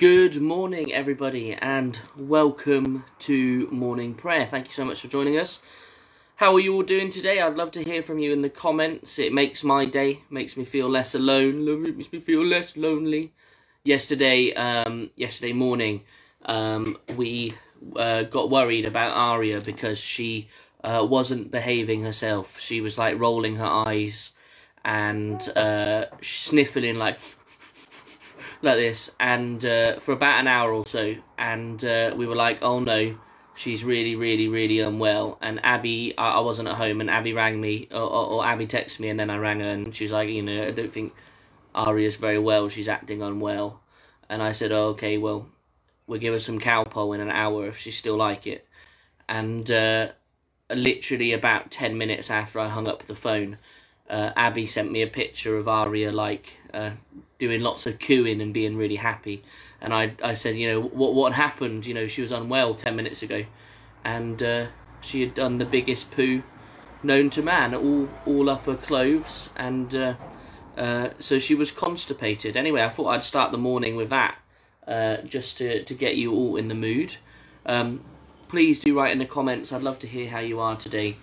Good morning, everybody, and welcome to morning prayer. Thank you so much for joining us. How are you all doing today? I'd love to hear from you in the comments. It makes my day, makes me feel less alone, it makes me feel less lonely. Yesterday, um, yesterday morning, um, we uh, got worried about Aria because she uh, wasn't behaving herself. She was like rolling her eyes and uh, sniffling like like this, and uh, for about an hour or so, and uh, we were like, oh no, she's really, really, really unwell. And Abby, I, I wasn't at home, and Abby rang me, or, or, or, Abby texted me, and then I rang her, and she was like, you know, I don't think Aria's very well. She's acting unwell, and I said, oh, okay, well, we'll give her some Calpol in an hour if she's still like it. And uh, literally about ten minutes after I hung up the phone, uh, Abby sent me a picture of Aria like uh, doing lots of cooing and being really happy. And I, I said, you know, what what happened? You know, she was unwell ten minutes ago, and uh, she had done the biggest poo known to man, all all up her clothes, and uh, uh, so she was constipated. Anyway, I thought I'd start the morning with that, uh, just to to get you all in the mood. Um, please do write in the comments. I'd love to hear how you are today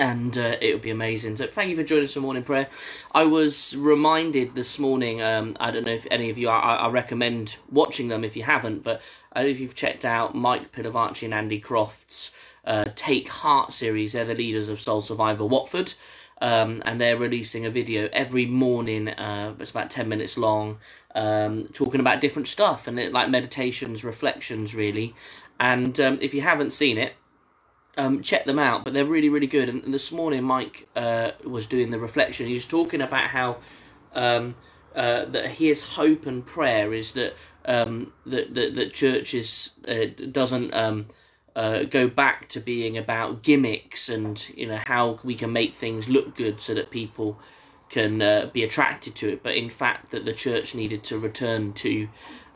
and uh, it would be amazing. So thank you for joining us for morning prayer. I was reminded this morning. Um, I don't know if any of you. I, I recommend watching them if you haven't. But I don't know if you've checked out Mike Pilavachi and Andy Croft's uh, Take Heart series. They're the leaders of Soul Survivor Watford. Um, and they're releasing a video every morning. Uh, it's about ten minutes long, um, talking about different stuff and it, like meditations, reflections, really. And um, if you haven't seen it, um, check them out, but they're really, really good. And, and this morning, Mike uh, was doing the reflection. He was talking about how um, uh, that his hope and prayer is that um, that, that that churches uh, doesn't um, uh, go back to being about gimmicks and you know how we can make things look good so that people can uh, be attracted to it, but in fact that the church needed to return to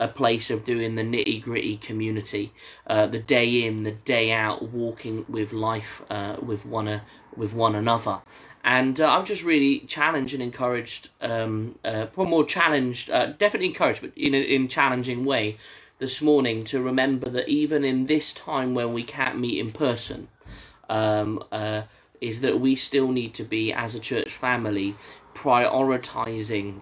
a place of doing the nitty gritty community, uh, the day in, the day out, walking with life uh, with one uh, with one another. And uh, I've just really challenged and encouraged, um, uh, more challenged, uh, definitely encouraged, but in a in challenging way, this morning to remember that even in this time when we can't meet in person, um, uh, is that we still need to be as a church family prioritizing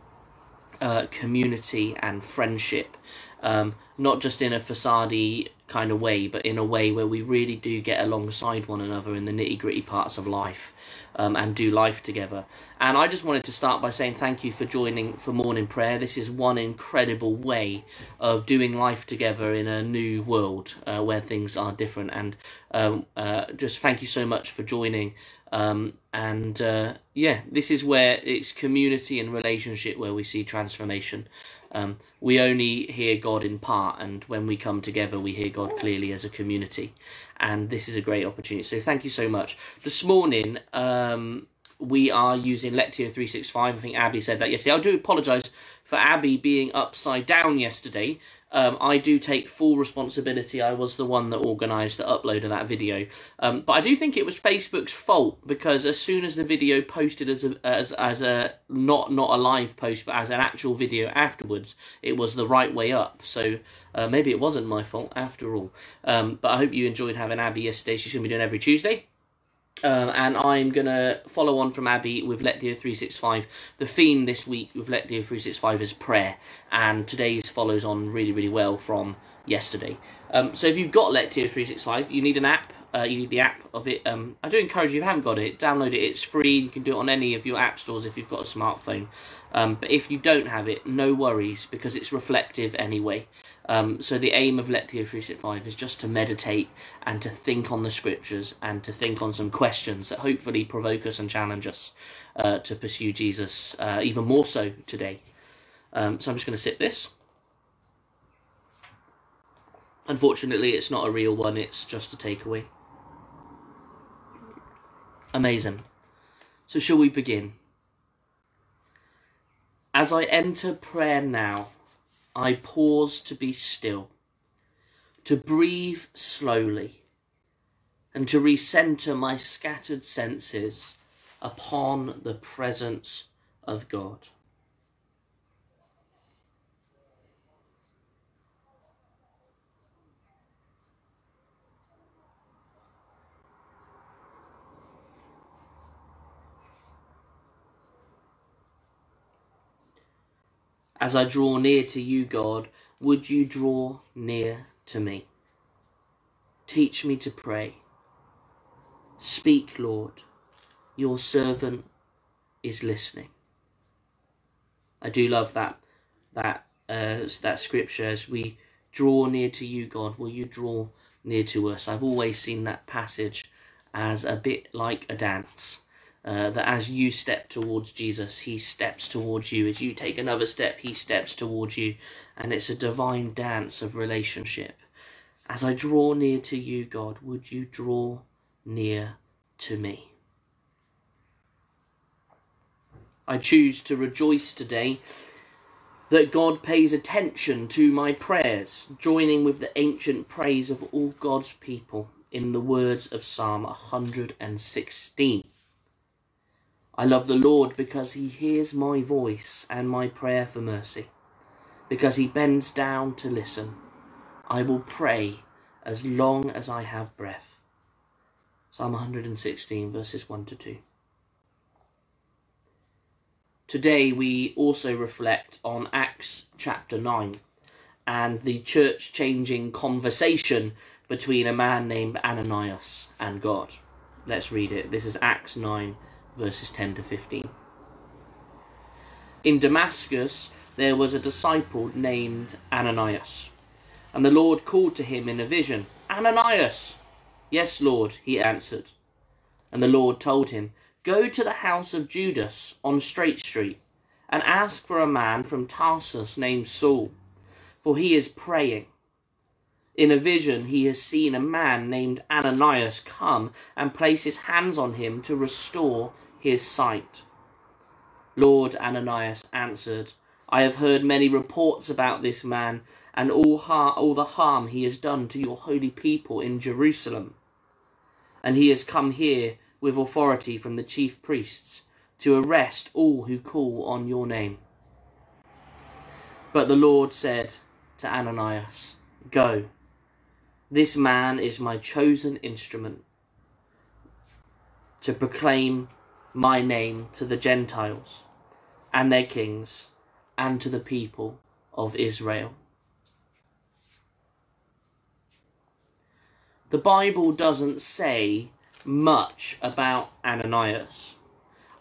uh, community and friendship, um, not just in a facade kind of way, but in a way where we really do get alongside one another in the nitty gritty parts of life um, and do life together. And I just wanted to start by saying thank you for joining for morning prayer. This is one incredible way of doing life together in a new world uh, where things are different. And um, uh, just thank you so much for joining. Um, and uh, yeah, this is where it's community and relationship where we see transformation. Um, we only hear God in part, and when we come together, we hear God clearly as a community. And this is a great opportunity. So thank you so much. This morning, um, we are using Lectio 365. I think Abby said that yesterday. I do apologise for Abby being upside down yesterday. Um, I do take full responsibility. I was the one that organised the upload of that video. Um, but I do think it was Facebook's fault because as soon as the video posted as a, as, as a not not a live post but as an actual video afterwards, it was the right way up. So uh, maybe it wasn't my fault after all. Um, but I hope you enjoyed having Abby yesterday. She's going to be doing every Tuesday. Um, and I'm going to follow on from Abby with Lectio 365. The theme this week with Lectio 365 is prayer, and today's follows on really, really well from yesterday. Um, so if you've got Lectio 365, you need an app. Uh, you need the app of it. Um, I do encourage you, if you haven't got it, download it. It's free. You can do it on any of your app stores if you've got a smartphone. Um, but if you don't have it, no worries because it's reflective anyway. Um, so the aim of Lectio 365 is just to meditate and to think on the scriptures and to think on some questions that hopefully provoke us and challenge us uh, to pursue Jesus uh, even more so today. Um, so I'm just going to sit this. Unfortunately, it's not a real one, it's just a takeaway. Amazing. So, shall we begin? As I enter prayer now, I pause to be still, to breathe slowly, and to recenter my scattered senses upon the presence of God. As I draw near to you, God, would you draw near to me? Teach me to pray. Speak, Lord. Your servant is listening. I do love that that uh, that scripture as we draw near to you, God. Will you draw near to us? I've always seen that passage as a bit like a dance. Uh, that as you step towards Jesus, he steps towards you. As you take another step, he steps towards you. And it's a divine dance of relationship. As I draw near to you, God, would you draw near to me? I choose to rejoice today that God pays attention to my prayers, joining with the ancient praise of all God's people in the words of Psalm 116. I love the Lord because he hears my voice and my prayer for mercy, because he bends down to listen. I will pray as long as I have breath. Psalm 116, verses 1 to 2. Today we also reflect on Acts chapter 9 and the church changing conversation between a man named Ananias and God. Let's read it. This is Acts 9, verses 10 to 15. In Damascus, there was a disciple named Ananias. And the Lord called to him in a vision, Ananias! Yes, Lord, he answered. And the Lord told him, Go to the house of Judas on Straight Street, and ask for a man from Tarsus named Saul, for he is praying. In a vision, he has seen a man named Ananias come and place his hands on him to restore his sight. Lord Ananias answered, I have heard many reports about this man and all, har- all the harm he has done to your holy people in Jerusalem. And he has come here with authority from the chief priests to arrest all who call on your name. But the Lord said to Ananias, Go this man is my chosen instrument to proclaim my name to the Gentiles and their kings and to the people of Israel. The Bible doesn't say much about Ananias.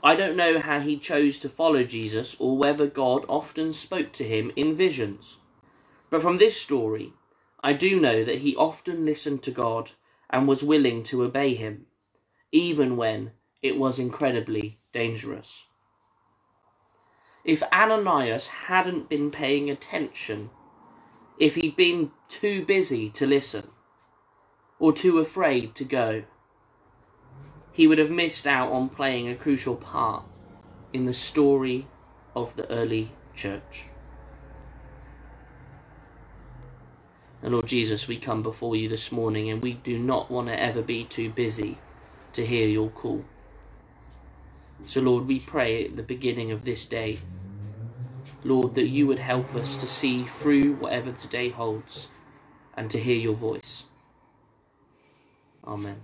I don't know how he chose to follow Jesus or whether God often spoke to him in visions. But from this story, I do know that he often listened to God and was willing to obey him, even when it was incredibly dangerous. If Ananias hadn't been paying attention, if he'd been too busy to listen, or too afraid to go, he would have missed out on playing a crucial part in the story of the early church. And Lord Jesus, we come before you this morning and we do not want to ever be too busy to hear your call. So, Lord, we pray at the beginning of this day, Lord, that you would help us to see through whatever today holds and to hear your voice. Amen.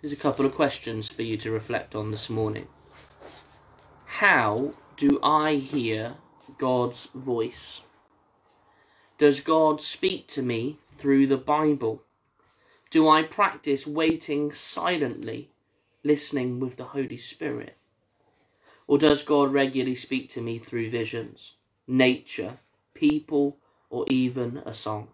Here's a couple of questions for you to reflect on this morning. How do I hear God's voice? Does God speak to me through the Bible? Do I practice waiting silently, listening with the Holy Spirit? Or does God regularly speak to me through visions, nature, people, or even a song?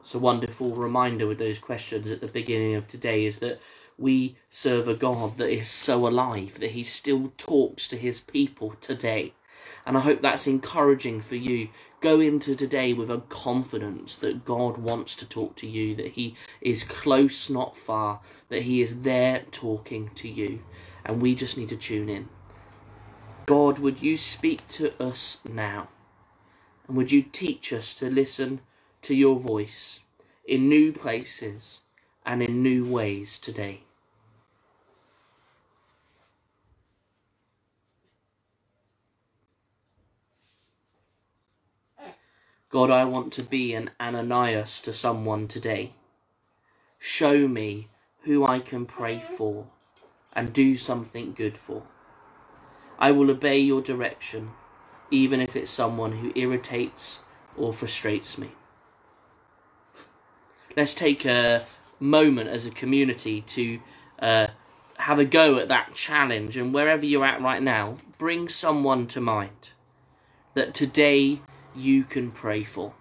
It's a wonderful reminder with those questions at the beginning of today is that we serve a God that is so alive that he still talks to his people today. And I hope that's encouraging for you. Go into today with a confidence that God wants to talk to you, that He is close, not far, that He is there talking to you. And we just need to tune in. God, would you speak to us now? And would you teach us to listen to your voice in new places and in new ways today. God, I want to be an Ananias to someone today. Show me who I can pray for and do something good for. I will obey your direction, even if it's someone who irritates or frustrates me. Let's take a moment as a community to uh, have a go at that challenge, and wherever you're at right now, bring someone to mind that today you can pray for,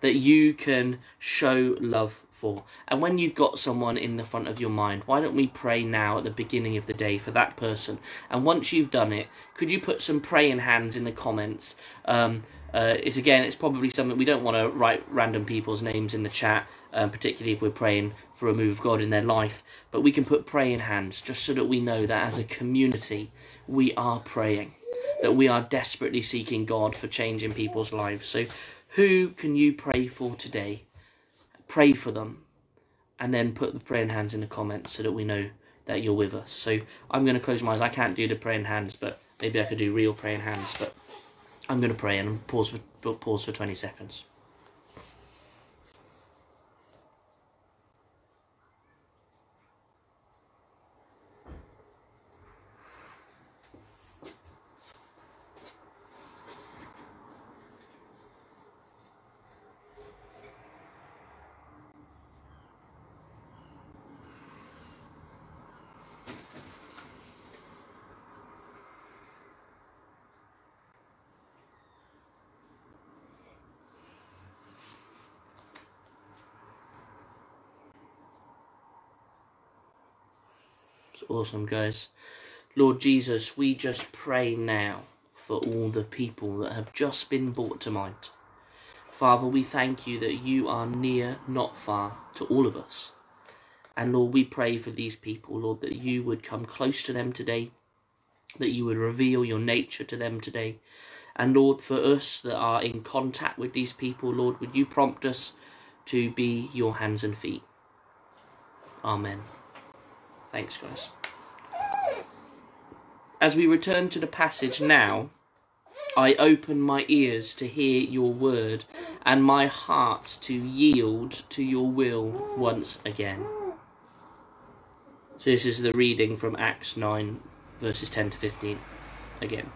that you can show love for. And when you've got someone in the front of your mind, why don't we pray now at the beginning of the day for that person? And once you've done it, could you put some praying hands in the comments? Um, uh, it's again, it's probably something we don't want to write random people's names in the chat, um, particularly if we're praying for a move of God in their life. But we can put praying hands just so that we know that as a community, we are praying, that we are desperately seeking God for change in people's lives. So, who can you pray for today? pray for them, and then put the praying hands in the comments so that we know that you're with us. So I'm going to close my eyes. I can't do the praying hands, but maybe I could do real praying hands. But I'm going to pray and pause for pause for 20 seconds. Awesome, guys. Lord Jesus, we just pray now for all the people that have just been brought to mind. Father, we thank you that you are near, not far, to all of us. And Lord, we pray for these people, Lord, that you would come close to them today, that you would reveal your nature to them today. And Lord, for us that are in contact with these people, Lord, would you prompt us to be your hands and feet? Amen. Thanks, guys. As we return to the passage now, I open my ears to hear your word and my heart to yield to your will once again. So, this is the reading from Acts 9, verses 10 to 15 again.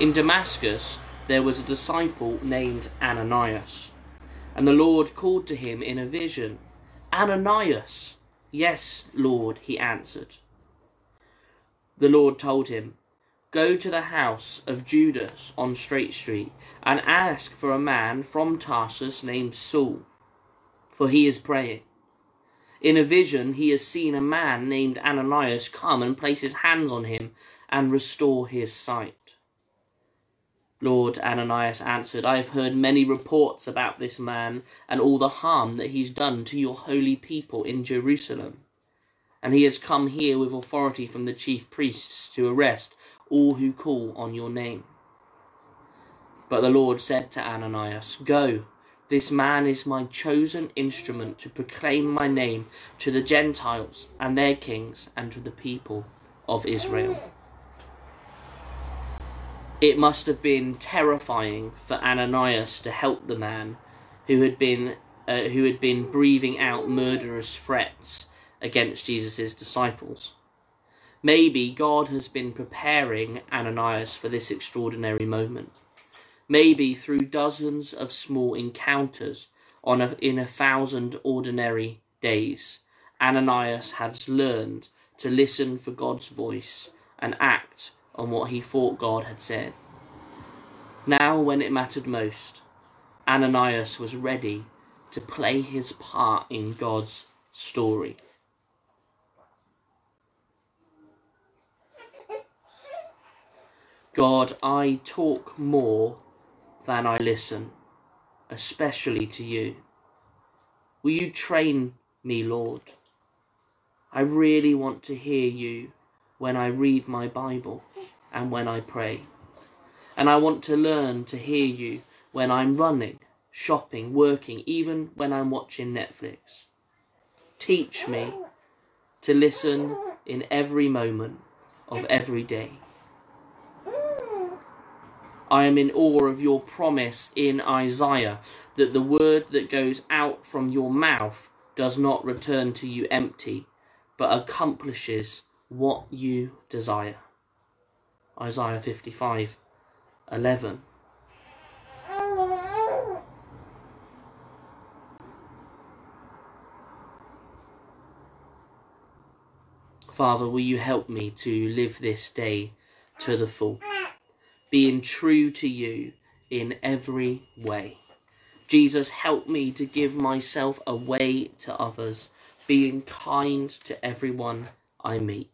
In Damascus, there was a disciple named Ananias, and the Lord called to him in a vision, Ananias! Yes, Lord, he answered. The Lord told him, Go to the house of Judas on Straight Street and ask for a man from Tarsus named Saul, for he is praying. In a vision, he has seen a man named Ananias come and place his hands on him and restore his sight. Lord Ananias answered, I have heard many reports about this man and all the harm that he's done to your holy people in Jerusalem. And he has come here with authority from the chief priests to arrest all who call on your name. But the Lord said to Ananias, Go, this man is my chosen instrument to proclaim my name to the Gentiles and their kings and to the people of Israel. It must have been terrifying for Ananias to help the man who had been uh, who had been breathing out murderous threats against Jesus' disciples. Maybe God has been preparing Ananias for this extraordinary moment. Maybe through dozens of small encounters on a, in a thousand ordinary days, Ananias has learned to listen for God's voice and act on what he thought God had said. Now, when it mattered most, Ananias was ready to play his part in God's story. God, I talk more than I listen, especially to you. Will you train me, Lord? I really want to hear you when I read my Bible and when I pray. And I want to learn to hear you when I'm running, shopping, working, even when I'm watching Netflix. Teach me to listen in every moment of every day. I am in awe of your promise in Isaiah that the word that goes out from your mouth does not return to you empty, but accomplishes what you desire. Isaiah 55 11. Father, will you help me to live this day to the full, being true to you in every way. Jesus, help me to give myself away to others, being kind to everyone I meet.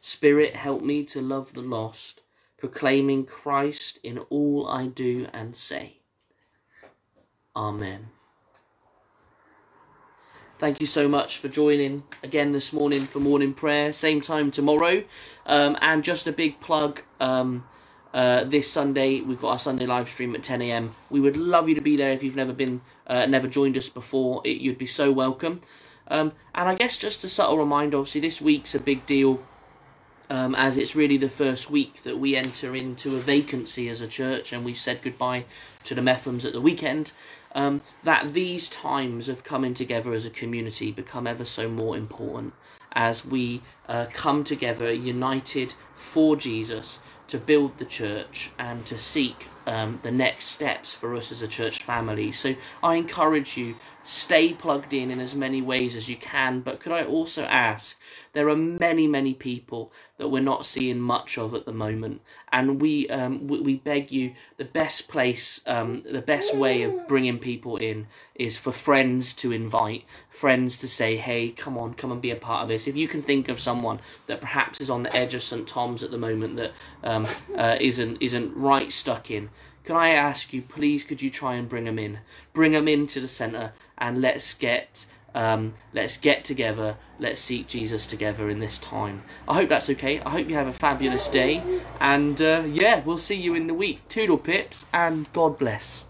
Spirit, help me to love the lost, proclaiming Christ in all I do and say. Amen. Thank you so much for joining again this morning for morning prayer. Same time tomorrow. Um, and just a big plug um, uh, this Sunday, we've got our Sunday live stream at 10 a.m. We would love you to be there if you've never been, uh, never joined us before. It, you'd be so welcome. Um, and I guess just a subtle reminder obviously, this week's a big deal um, as it's really the first week that we enter into a vacancy as a church and we've said goodbye to the Methams at the weekend um, that these times of coming together as a community become ever so more important as we uh, come together united for Jesus to build the church and to seek um, the next steps for us as a church family. So I encourage you, stay plugged in in as many ways as you can. But could I also ask, there are many, many people that we're not seeing much of at the moment, and we um, we, we, beg you, the best place, um, the best way of bringing people in is for friends to invite, friends to say, hey, come on, come and be a part of this. If you can think of someone that perhaps is on the edge of St Thomas at the moment that um, uh, isn't isn't right stuck in can I ask you, please, could you try and bring them in? Bring them into the centre and let's get um, let's get together. Let's seek Jesus together in this time. I hope that's okay. I hope you have a fabulous day. And uh, yeah, we'll see you in the week. Toodle pips and God bless.